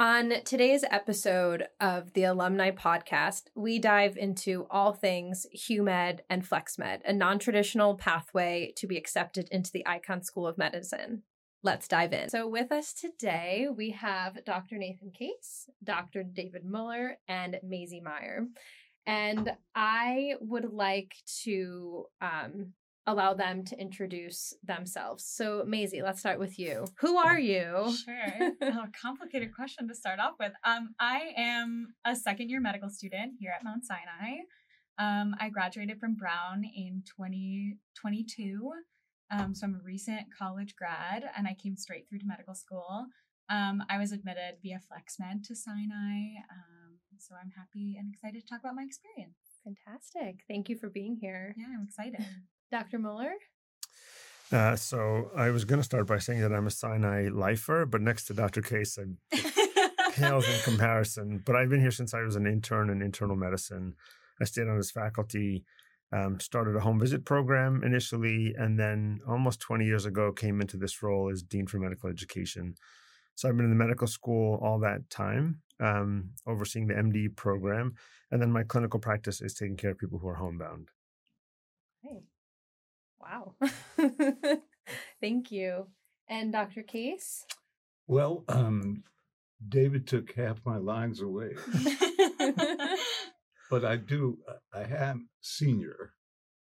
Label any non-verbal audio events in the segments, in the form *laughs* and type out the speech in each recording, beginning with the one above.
On today's episode of the Alumni Podcast, we dive into all things HuMed and FlexMed, a non traditional pathway to be accepted into the Icahn School of Medicine. Let's dive in. So, with us today, we have Dr. Nathan Kase, Dr. David Muller, and Maisy Meyer. And I would like to um, allow them to introduce themselves. So, Maisy, let's start with you. Who are you? Sure. *laughs* oh, complicated question to start off with. Um, I am a second year medical student here at Mount Sinai. Um, I graduated from Brown in 2022. Um, so I'm a recent college grad and I came straight through to medical school. Um, I was admitted via FlexMed to Sinai. Um, so I'm happy and excited to talk about my experience. Fantastic. Thank you for being here. Yeah, I'm excited. *laughs* Dr. Muller? Uh, so I was going to start by saying that I'm a Sinai lifer, but next to Dr. Kase, I'm pales in *laughs* comparison. But I've been here since I was an intern in internal medicine. I stayed on his faculty, um, started a home visit program initially, and then almost 20 years ago came into this role as Dean for Medical Education. So I've been in the medical school all that time, um, overseeing the MD program. And then my clinical practice is taking care of people who are homebound. Hey. Wow. *laughs* Thank you. And Dr. Kase? Well, um, David took half my lines away. *laughs* but I do, I am senior.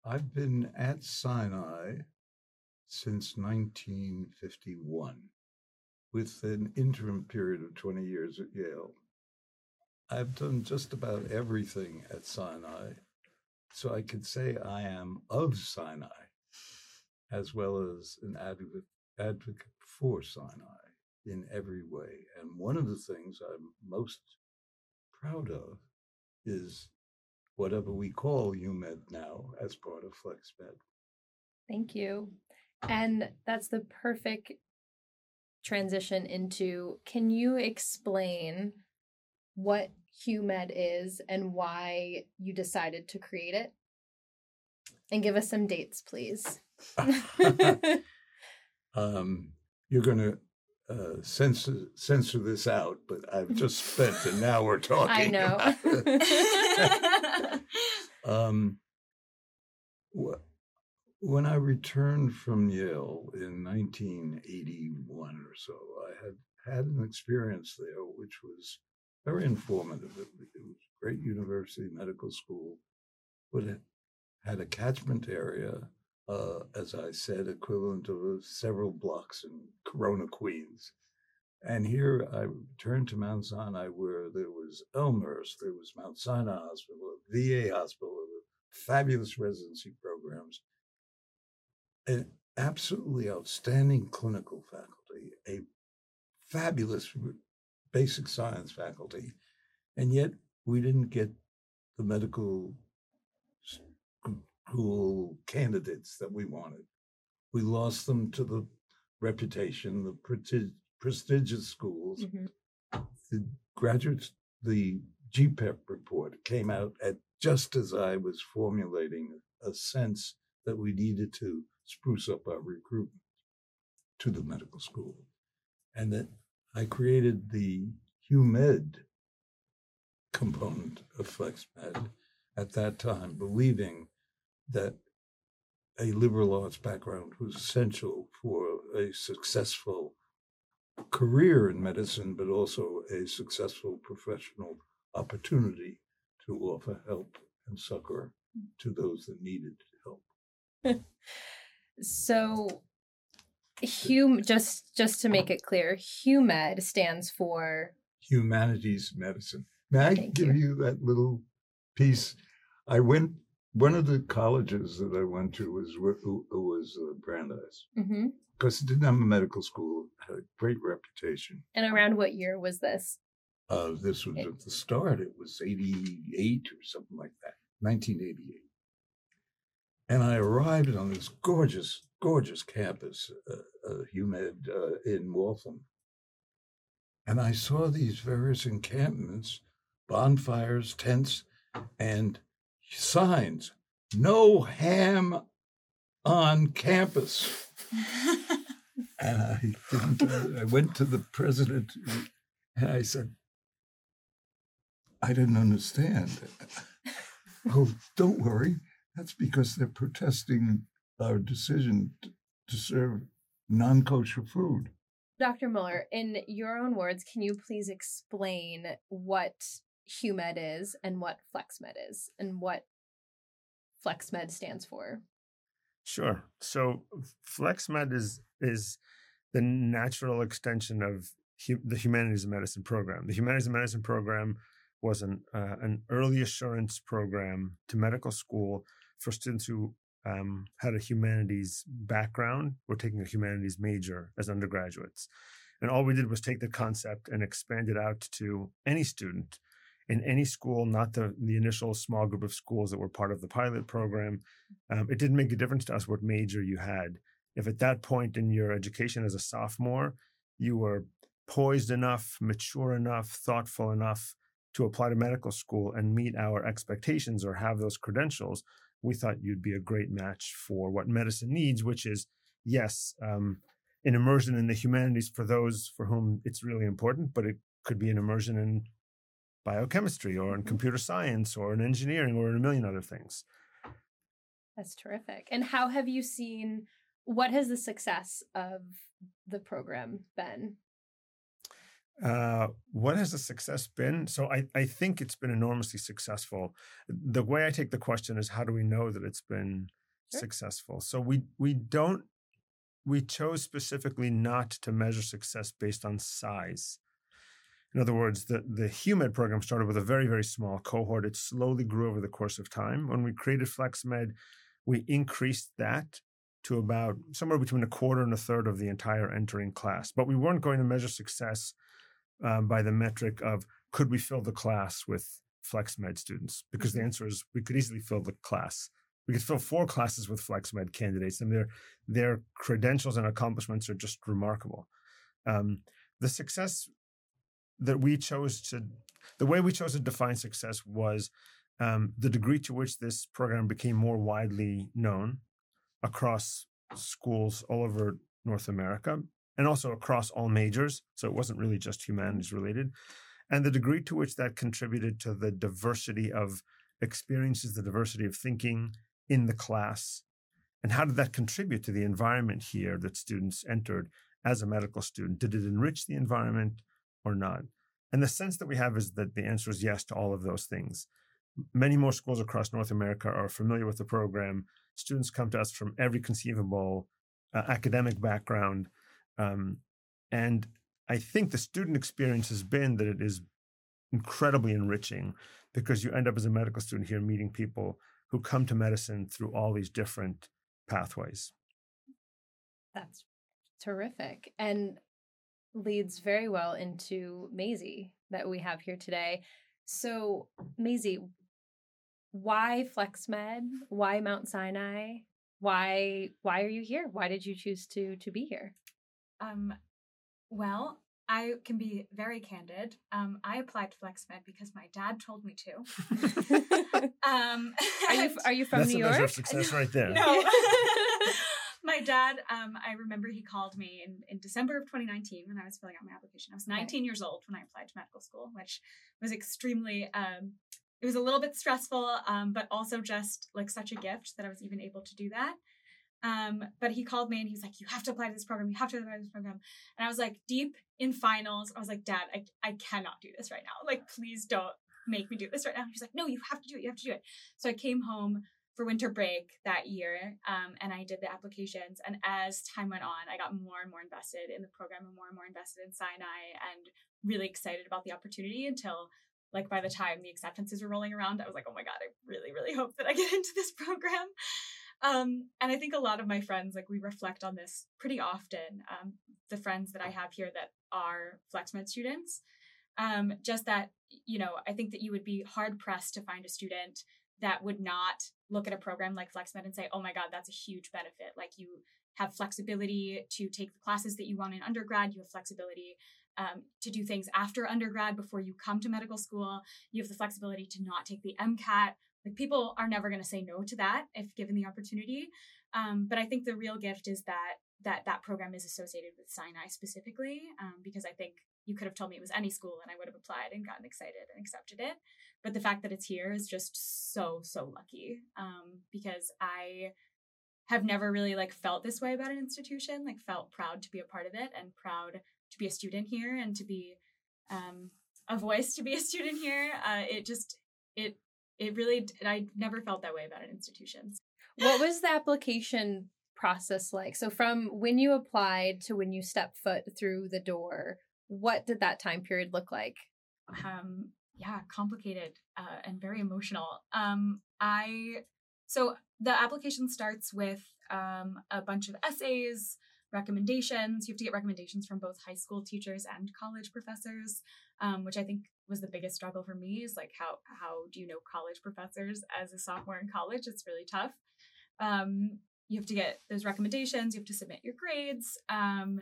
I've been at Sinai since 1951 with an interim period of 20 years at Yale. I've done just about everything at Sinai, so I could say I am of Sinai as well as an advocate, advocate for Sinai in every way. And one of the things I'm most proud of is whatever we call HuMed now as part of FlexMed. Thank you. And that's the perfect transition into can you explain what HuMed is and why you decided to create it? And give us some dates, please. *laughs* um, you're going to uh, censor censor this out, but I've *laughs* just spent an hour talking. I know. *laughs* um, wh- when I returned from Yale in 1981 or so, I had had an experience there which was very informative. It, it was a great university medical school, but it had a catchment area uh, as I said, equivalent of several blocks in Corona, Queens. And here I returned to Mount Sinai, where there was Elmhurst, there was Mount Sinai Hospital, a VA hospital, fabulous residency programs, an absolutely outstanding clinical faculty, a fabulous basic science faculty, and yet we didn't get the medical school candidates that we wanted. We lost them to the reputation, the prestigious schools. Mm-hmm. The graduates, the GPEP report came out at just as I was formulating a sense that we needed to spruce up our recruitment to the medical school. And that I created the HuMed component of FlexMed at that time, believing that a liberal arts background was essential for a successful career in medicine, but also a successful professional opportunity to offer help and succor to those that needed help. so hum just just to make it clear, HuMed stands for humanities medicine. May I Thank give you. you that little piece? I went one of the colleges that I went to was was uh, Brandeis mm-hmm. because it didn't have a medical school, had a great reputation. And around what year was this? Uh, this was at the start. It was eighty eight or something like that, nineteen eighty eight. And I arrived on this gorgeous, gorgeous campus, uh, uh, HuMed uh, in Waltham, and I saw these various encampments, bonfires, tents, and signs no ham on campus. and I, didn't, uh, I went to the president And I said, I didn't understand. oh, don't worry. That's because they're protesting our decision to, to serve non kosher food. Dr. Muller, in your own words, can you please explain what HUMED is and what FlexMed is and what FlexMed stands for? Sure. So FlexMed is is the natural extension of hu- the Humanities and Medicine program. The Humanities and Medicine program was an uh, an early assurance program to medical school for students who um, had a humanities background were taking a humanities major as undergraduates. And all we did was take the concept and expand it out to any student in any school, not the, the initial small group of schools that were part of the pilot program. Um, it didn't make a difference to us what major you had. If at that point in your education as a sophomore, you were poised enough, mature enough, thoughtful enough to apply to medical school and meet our expectations or have those credentials, we thought you'd be a great match for what medicine needs, which is, yes, um, an immersion in the humanities for those for whom it's really important, but it could be an immersion in biochemistry or in mm-hmm. computer science or in engineering or in a million other things. That's terrific. And how have you seen what has the success of the program been? Uh, what has the success been? So I, I think it's been enormously successful. The way I take the question is how do we know that it's been sure. successful? So we we don't we chose specifically not to measure success based on size. In other words, the, the HUMED program started with a very, very small cohort. It slowly grew over the course of time. When we created FlexMed, we increased that to about somewhere between a quarter and a third of the entire entering class. But we weren't going to measure success um, by the metric of could we fill the class with FlexMed students? Because the mm-hmm. answer is we could easily fill the class. We could fill four classes with FlexMed candidates, and their their credentials and accomplishments are just remarkable. Um, the success that we chose to, the way we chose to define success was um, the degree to which this program became more widely known across schools all over North America and also across all majors. So it wasn't really just humanities related. And the degree to which that contributed to the diversity of experiences, the diversity of thinking in the class. And how did that contribute to the environment here that students entered as a medical student? Did it enrich the environment or not? And the sense that we have is that the answer is yes to all of those things. Many more schools across North America are familiar with the program. Students come to us from every conceivable uh, academic background um, and I think the student experience has been that it is incredibly enriching because you end up as a medical student here meeting people who come to medicine through all these different pathways. That's terrific and leads very well into Maisy that we have here today. So, Maisy, why FlexMed? Why Mount Sinai? Why why are you here? Why did you choose to to be here? Um, well, I can be very candid. Um, I applied to FlexMed because my dad told me to. *laughs* *laughs* um, are you are you *laughs* from That's New York? York? success right there. No. My dad, um, I remember he called me in, in December of 2019 when I was filling out my application. I was 19 years old when I applied to medical school, which was extremely, um, it was a little bit stressful, um, but also just like such a gift that I was even able to do that. Um, but he called me and he's like, You have to apply to this program. You have to apply to this program. And I was like, deep in finals, I was like, Dad, I, I cannot do this right now. Like, please don't make me do this right now. He's like, No, you have to do it. You have to do it. So I came home for winter break that year um, and I did the applications. And as time went on, I got more and more invested in the program and more and more invested in Sinai and really excited about the opportunity until like by the time the acceptances were rolling around, I was like, oh my God, I really, really hope that I get *laughs* into this program. Um, and I think a lot of my friends, like we reflect on this pretty often. Um, the friends that I have here that are FlexMed students, um, just that, you know, I think that you would be hard pressed to find a student that would not look at a program like FlexMed and say, oh my God, that's a huge benefit. Like you have flexibility to take the classes that you want in undergrad, you have flexibility um, to do things after undergrad before you come to medical school. You have the flexibility to not take the MCAT like people are never going to say no to that if given the opportunity. Um, but I think the real gift is that that that program is associated with Sinai specifically, um, because I think you could have told me it was any school and I would have applied and gotten excited and accepted it. But the fact that it's here is just so, so lucky um, because I have never really like felt this way about an institution, like felt proud to be a part of it and proud to be a student here and to be um, a voice to be a student here. Uh, it just, it, it really, I never felt that way about an institution. What was the application process like? So from when you applied to when you stepped foot through the door, what did that time period look like? Um, yeah, complicated uh, and very emotional. Um, I so the application starts with um, a bunch of essays, recommendations. You have to get recommendations from both high school teachers and college professors, um, which I think was the biggest struggle for me. Is like how how do you know college professors as a sophomore in college? It's really tough. Um, you have to get those recommendations. You have to submit your grades. Um,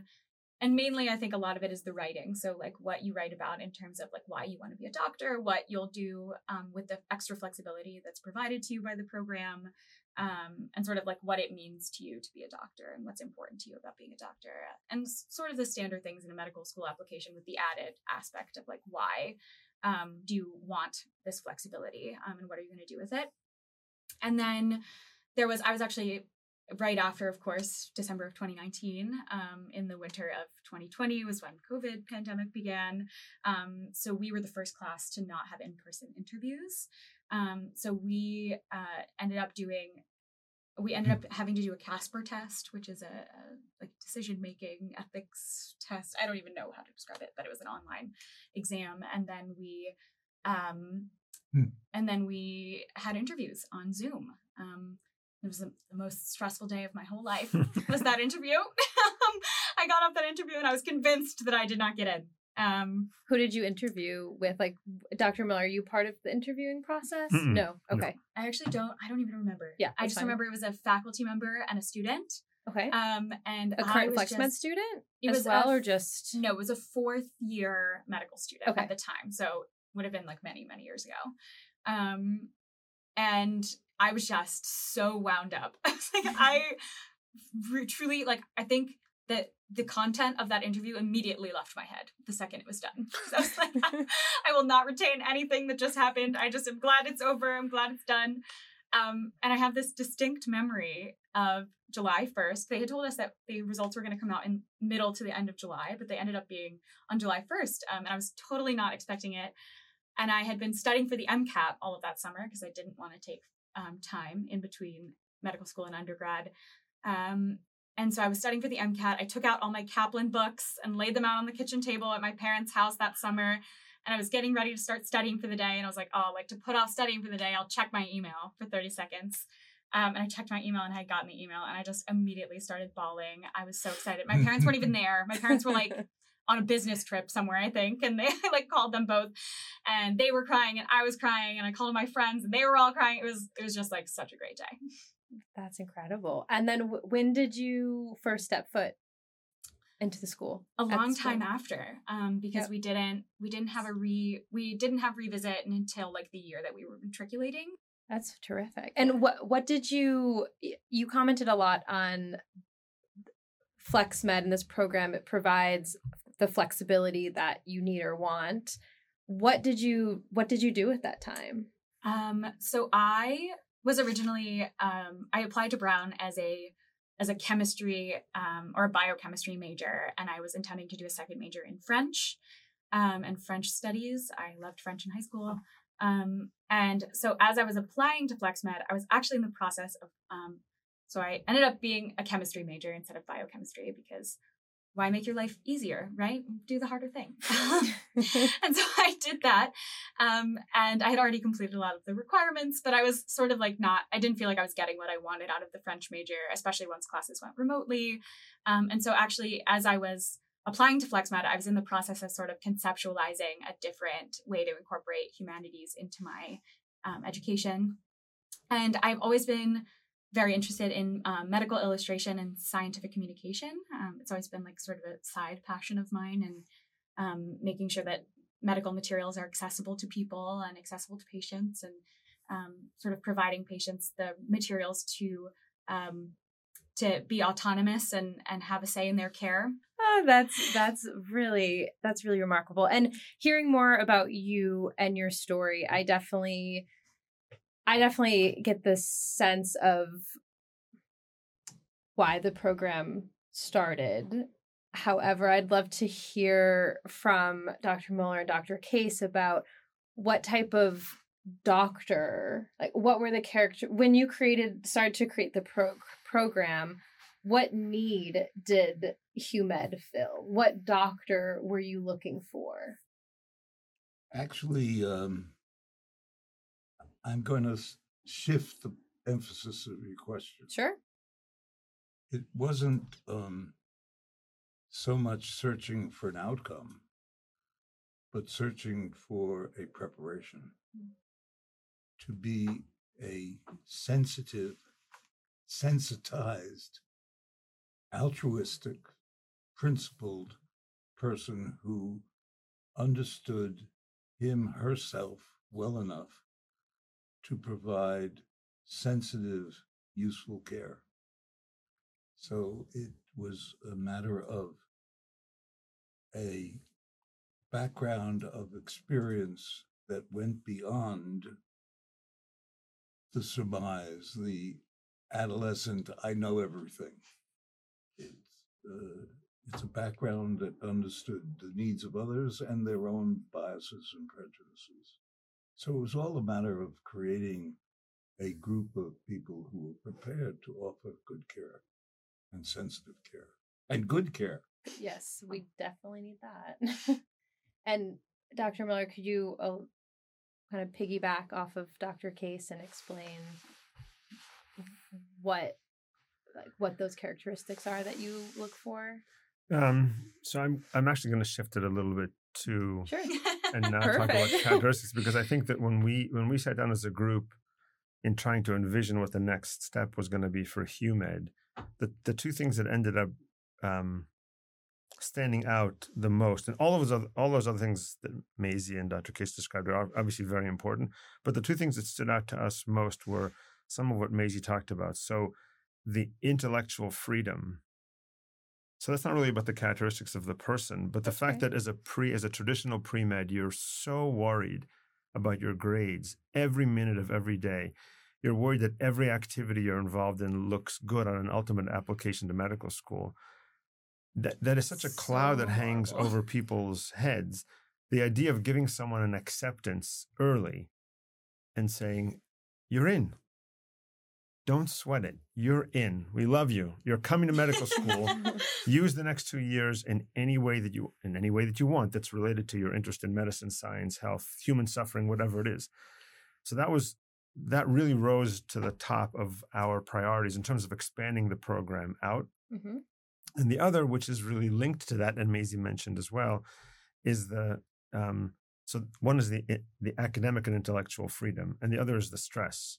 and mainly i think a lot of it is the writing. So like what you write about in terms of like why you want to be a doctor what you'll do um, with the extra flexibility that's provided to you by the program um, and sort of like what it means to you to be a doctor and what's important to you about being a doctor. And sort of the standard things in a medical school application with the added aspect of like why um, do you want this flexibility um, and what are you going to do with it? And then there was i was actually right after, of course, December of 2019, um, in the winter of 2020 was when COVID pandemic began. Um, so we were the first class to not have in-person interviews. Um, so we uh, ended up doing, we ended up having to do a Casper test, which is a, a like decision making ethics test. I don't even know how to describe it, but it was an online exam, and then we. Um, hmm. And then we had interviews on Zoom. Um, it was the, the most stressful day of my whole life *laughs* was that interview *laughs* um, i got off that interview and i was convinced that i did not get in um, who did you interview with like dr muller are you part of the interviewing process Mm-mm. no okay no. i actually don't i don't even remember yeah i just fine. remember it was a faculty member and a student okay um and a current flexmed student it as was well or just no it was a fourth year medical student okay. at the time so would have been like many many years ago um and I was just so wound up. *laughs* I was like, I truly like. I think that the content of that interview immediately left my head the second it was done. *laughs* So I was like, *laughs* I will not retain anything that just happened. I just am glad it's over. I'm glad it's done. Um, and I have this distinct memory of July 1st. They had told us that the results were going to come out in middle to the end of July, but they ended up being on July 1st. Um, and I was totally not expecting it. And I had been studying for the MCAT all of that summer because I didn't want to take um, time in between medical school and undergrad. Um, and so I was studying for the MCAT. I took out all my Kaplan books and laid them out on the kitchen table at my parents' house that summer. And I was getting ready to start studying for the day. And I was like, oh, like to put off studying for the day, I'll check my email for 30 seconds. Um, and I checked my email and I had gotten the email and I just immediately started bawling. I was so excited. My parents weren't even *laughs* there. My parents were like on a business trip somewhere, I think. And they *laughs* like called them both and they were crying and I was crying and I called my friends and they were all crying. It was, it was just like such a great day. That's incredible. And then w- when did you first step foot into the school? A long time after, um, because yep. we didn't, we didn't have a re, we didn't have revisit until like the year that we were matriculating. That's terrific. And what what did you you commented a lot on FlexMed and this program it provides the flexibility that you need or want. What did you what did you do at that time? Um, so I was originally um, I applied to Brown as a as a chemistry um, or a biochemistry major, and I was intending to do a second major in French um, and French studies. I loved French in high school. Um, and so as I was applying to FlexMed, I was actually in the process of um, so I ended up being a chemistry major instead of biochemistry because why make your life easier, right? Do the harder thing. *laughs* *laughs* and so I did that. Um, and I had already completed a lot of the requirements, but I was sort of like not, I didn't feel like I was getting what I wanted out of the French major, especially once classes went remotely. Um, and so actually, as I was applying to FlexMed, I was in the process of sort of conceptualizing a different way to incorporate humanities into my um, education. And I've always been very interested in um, medical illustration and scientific communication. Um, it's always been like sort of a side passion of mine, and um, making sure that medical materials are accessible to people and accessible to patients, and um, sort of providing patients the materials to um, to be autonomous and and have a say in their care. Oh, that's that's really that's really remarkable. And hearing more about you and your story, I definitely I definitely get this sense of why the program started. However, I'd love to hear from Dr. Muller and Dr. Kase about what type of doctor, like what were the character when you created started to create the pro- program, what need did HUMED fill? What doctor were you looking for? Actually, um, I'm going to shift the emphasis of your question. Sure. It wasn't um, so much searching for an outcome, but searching for a preparation mm. to be a sensitive, sensitized, altruistic, principled person who understood him herself well enough to provide sensitive, useful care. So it was a matter of a background of experience that went beyond the surmise, the adolescent, I know everything. It's, uh, it's a background that understood the needs of others and their own biases and prejudices. So it was all a matter of creating a group of people who were prepared to offer good care and sensitive care and good care. Yes, we definitely need that. *laughs* and Dr. Muller, could you uh, kind of piggyback off of Dr. Kase and explain what like what those characteristics are that you look for? Um, so I'm I'm actually going to shift it a little bit to sure. And now talk about *laughs* characteristics because I think that when we when we sat down as a group in trying to envision what the next step was going to be for HUMED, the the two things that ended up um, standing out the most, and all of those other, all those other things that Maisy and Dr. Kase described are obviously very important, but the two things that stood out to us most were some of what Maisy talked about. So the intellectual freedom so that's not really about the characteristics of the person, but the okay. fact that as a pre as a traditional pre-med, you're so worried about your grades every minute of every day. You're worried that every activity you're involved in looks good on an ultimate application to medical school. That that is such a cloud so that hangs horrible. over people's heads. The idea of giving someone an acceptance early and saying, You're in. Don't sweat it. You're in. We love you. You're coming to medical school. *laughs* Use the next two years in any way that you in any way that you want that's related to your interest in medicine, science, health, human suffering, whatever it is. So that was that really rose to the top of our priorities in terms of expanding the program out. Mm-hmm. And the other, which is really linked to that, and Maisy mentioned as well, is the um, so one is the the academic and intellectual freedom, and the other is the stress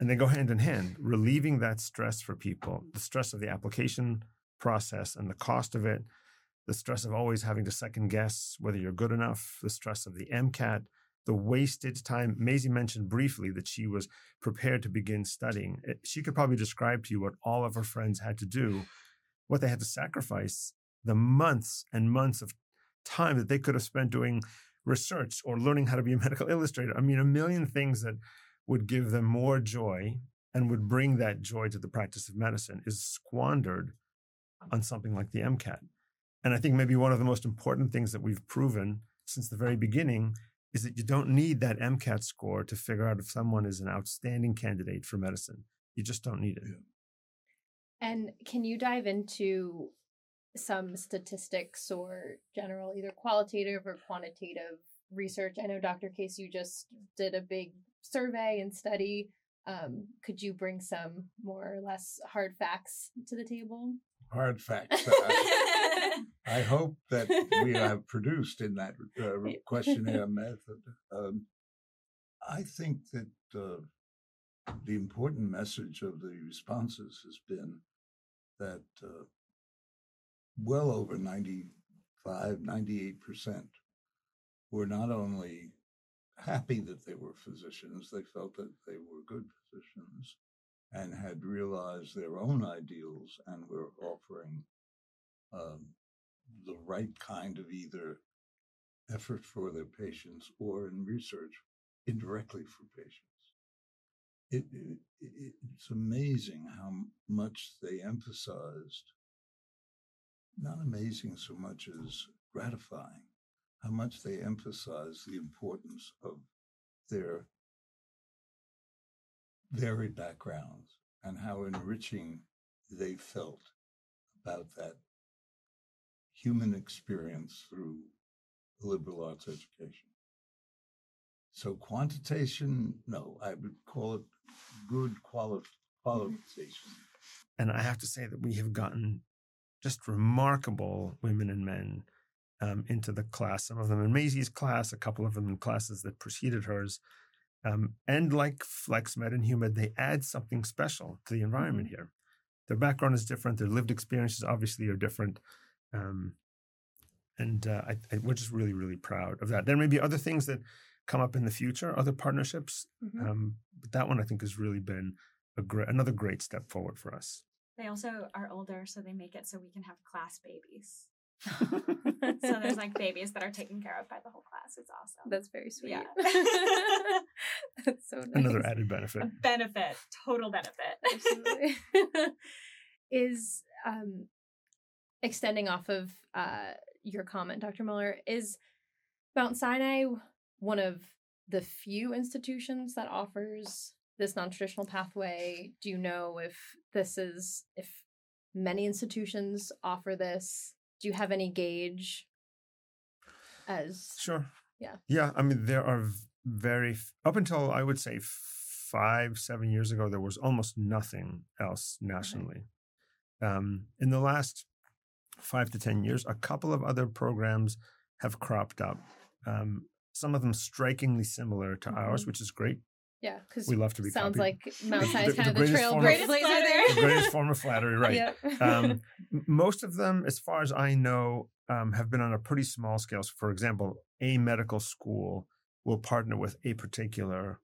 and they go hand in hand, relieving that stress for people, the stress of the application process and the cost of it, the stress of always having to second guess whether you're good enough, the stress of the MCAT, the wasted time. Maisy mentioned briefly that she was prepared to begin studying. Eh, she could probably describe to you what all of her friends had to do, what they had to sacrifice, the months and months of time that they could have spent doing research or learning how to be a *laughs* medical illustrator. I mean, a million things that would give them more joy and would bring that joy to the practice of medicine is squandered on something like the MCAT. And I think maybe one of the most important things that we've proven since the very beginning is that you don't need that MCAT score to figure out if someone is an outstanding candidate for medicine. You just don't need it. And can you dive into some statistics or general, either qualitative or quantitative research? I know, Dr. Kase, you just did a big survey and study. Um, could you bring some more or less hard facts to the table? Hard facts. *laughs* I, I hope that we have produced in that uh, *laughs* questionnaire method. Um, I think that uh, the important message of the responses has been that uh, well over 95, 98% were not only happy that they were physicians. They felt that they were good physicians. and had realized their own ideals and were offering um, the right kind of either effort for their patients or in research indirectly for patients. It, it, it, it's amazing how much they emphasized, not amazing so much as gratifying, how much they emphasized the importance of their varied backgrounds and how enriching they felt about that human experience through liberal arts education. So quantitation, no, I would call it good quali- qualification. And I have to say that we have gotten just remarkable women and men um, into the class. Some of them in Maisy's class, a couple of them in classes that preceded hers. Um, and like FlexMed and HuMed, they add something special to the environment mm-hmm. here. Their background is different. Their lived experiences obviously are different. Um, and uh, I, I, we're just really, really proud of that. There may be other things that come up in the future, other partnerships, mm-hmm. um, but that one I think has really been a great, another great step forward for us. They also are older, so they make it so we can have class babies. *laughs* so there's like *laughs* babies that are taken care of by the whole class. It's awesome. That's very sweet. Yeah. *laughs* That's so nice. Another added benefit. A benefit, total benefit. Absolutely. is um, extending off of uh, your comment, Dr. Muller, is Mount Sinai one of the few institutions that offers this non-traditional pathway? Do you know if this is if many institutions offer this? Do you have any gauge as Sure. Yeah. Yeah, I mean there are very up until I would say 5 7 years ago there was almost nothing else nationally. Okay. Um in the last five to 10 years, a couple of other programs have cropped up. Um, some of them strikingly similar to mm-hmm. ours, which is great. Yeah, because we love to be. Sounds copied. like *laughs* Mount Sinai is kind of the trailblazer there. The greatest form of *laughs* flattery, right? Yep. um, *laughs* most of them, as far as I know, um, have been on a pretty small scale. So for example, a medical school will partner with a particular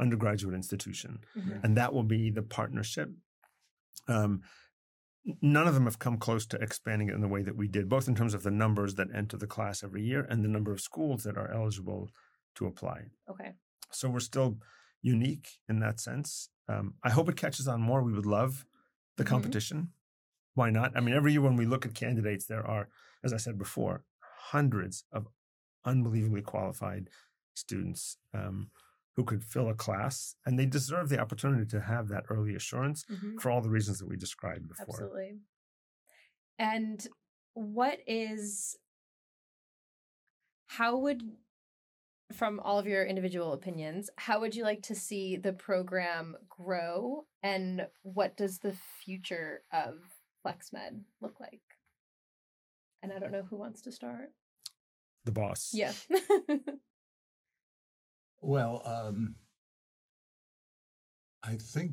undergraduate institution, mm-hmm. and that will be the partnership. Um, none of them have come close to expanding it in the way that we did, both in terms of the numbers that enter the class every year and the number of schools that are eligible to apply. Okay. So we're still unique in that sense. Um, I hope it catches on more. We would love the mm-hmm. competition. Mm-hmm. Why not? I mean, every year when we look at candidates, there are, as I said before, hundreds of unbelievably qualified students. Um, who could fill a class and they deserve the opportunity to have that early assurance mm-hmm. for all the reasons that we described before. Absolutely. And what is how would from all of your individual opinions, how would you like to see the program grow and what does the future of FlexMed look like? And I don't know who wants to start. The boss. Yeah. *laughs* Well, um, I think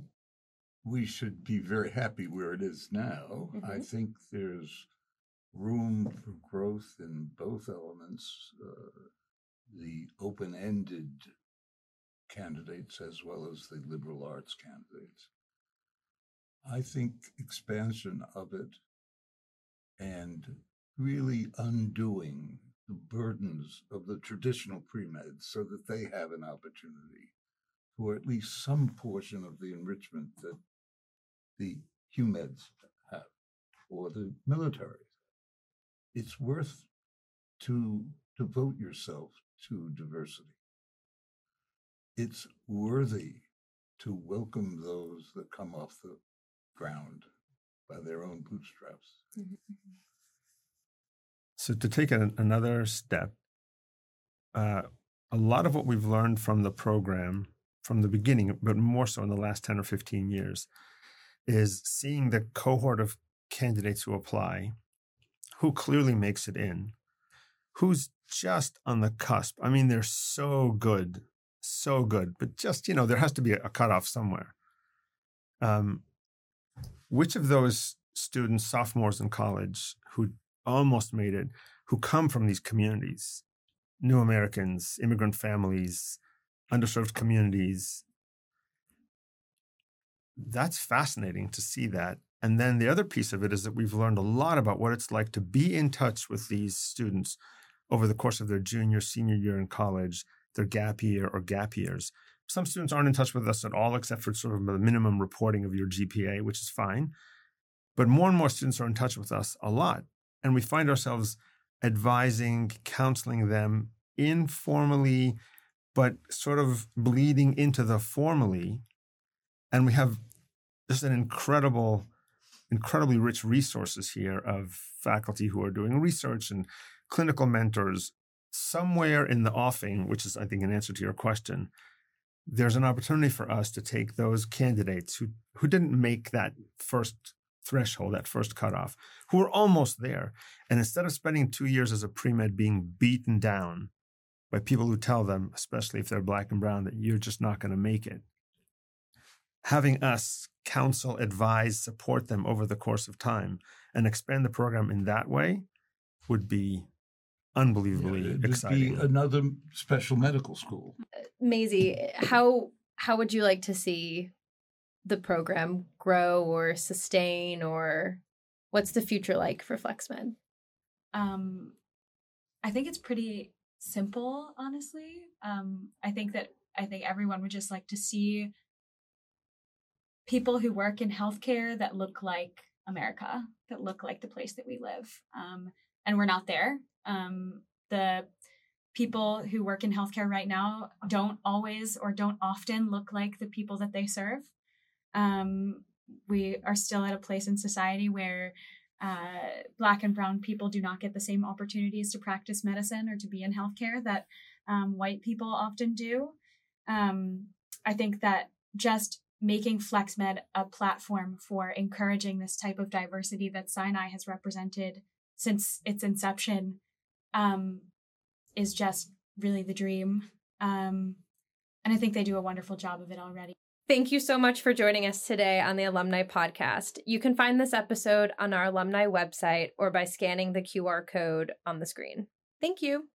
we should be very happy where it is now. Mm-hmm. I think there's room for growth in both elements uh, the open ended candidates as well as the liberal arts candidates. I think expansion of it and really undoing the burdens of the traditional pre-med so that they have an opportunity for at least some portion of the enrichment that the HUMEDs have or the military. It's worth to devote yourself to diversity. It's worthy to welcome those that come off the ground by their own bootstraps. Mm-hmm. mm-hmm. So to take an, another step, uh, a lot of what we've learned from the program from the beginning, but more so in the last 10 or 15 years, is seeing the cohort of candidates who apply, who clearly makes it in, who's just on the cusp. I mean, they're so good, so good, but just, you know, there has to be a, a cutoff somewhere. Um, which of those students, sophomores in college, who almost made it who come from these communities new Americans, immigrant families, underserved communities. that's fascinating to see that. And then the other piece of it is that we've learned a lot about what it's like to be in touch with these students over the course of their junior, senior year in college, their gap year or gap years. Some students aren't in touch with us at all, except for sort of the minimum reporting of your GPA, which is fine. But more and more students are in touch with us a lot. And we find ourselves advising, counseling them informally, but sort of bleeding into the formally. And we have just an incredible, incredibly rich resources here of faculty who are doing research and clinical mentors. Somewhere in the offing, which is, I think, an answer to your question, there's an opportunity for us to take those candidates who, who didn't make that first threshold, that first cutoff, who are almost there. And instead of spending two years as a pre med being beaten down by people who tell them, especially if they're black and brown, that you're just not going to make it, having us counsel, advise, support them over the course of time and expand the program in that way would be unbelievably It'd exciting. be another special medical school. Maisy, how how would you like to see the program grow or sustain or what's the future like for FlexMed? Um, I think it's pretty simple, honestly. Um, I think that I think everyone would just like to see people who work in healthcare that look like America, that look like the place that we live. Um, and we're not there. Um, the people who work in healthcare right now don't always or don't often look like the people that they serve. Um, we are still at a place in society where uh, black and brown people do not get the same opportunities to practice medicine or to be in healthcare that um, white people often do. Um, I think that just making FlexMed a platform for encouraging this type of diversity that Sinai has represented since its inception um, is just really the dream. Um, and I think they do a wonderful job of it already. Thank you so much for joining us today on the Alumni Podcast. You can find this episode on our alumni website or by scanning the QR code on the screen. Thank you.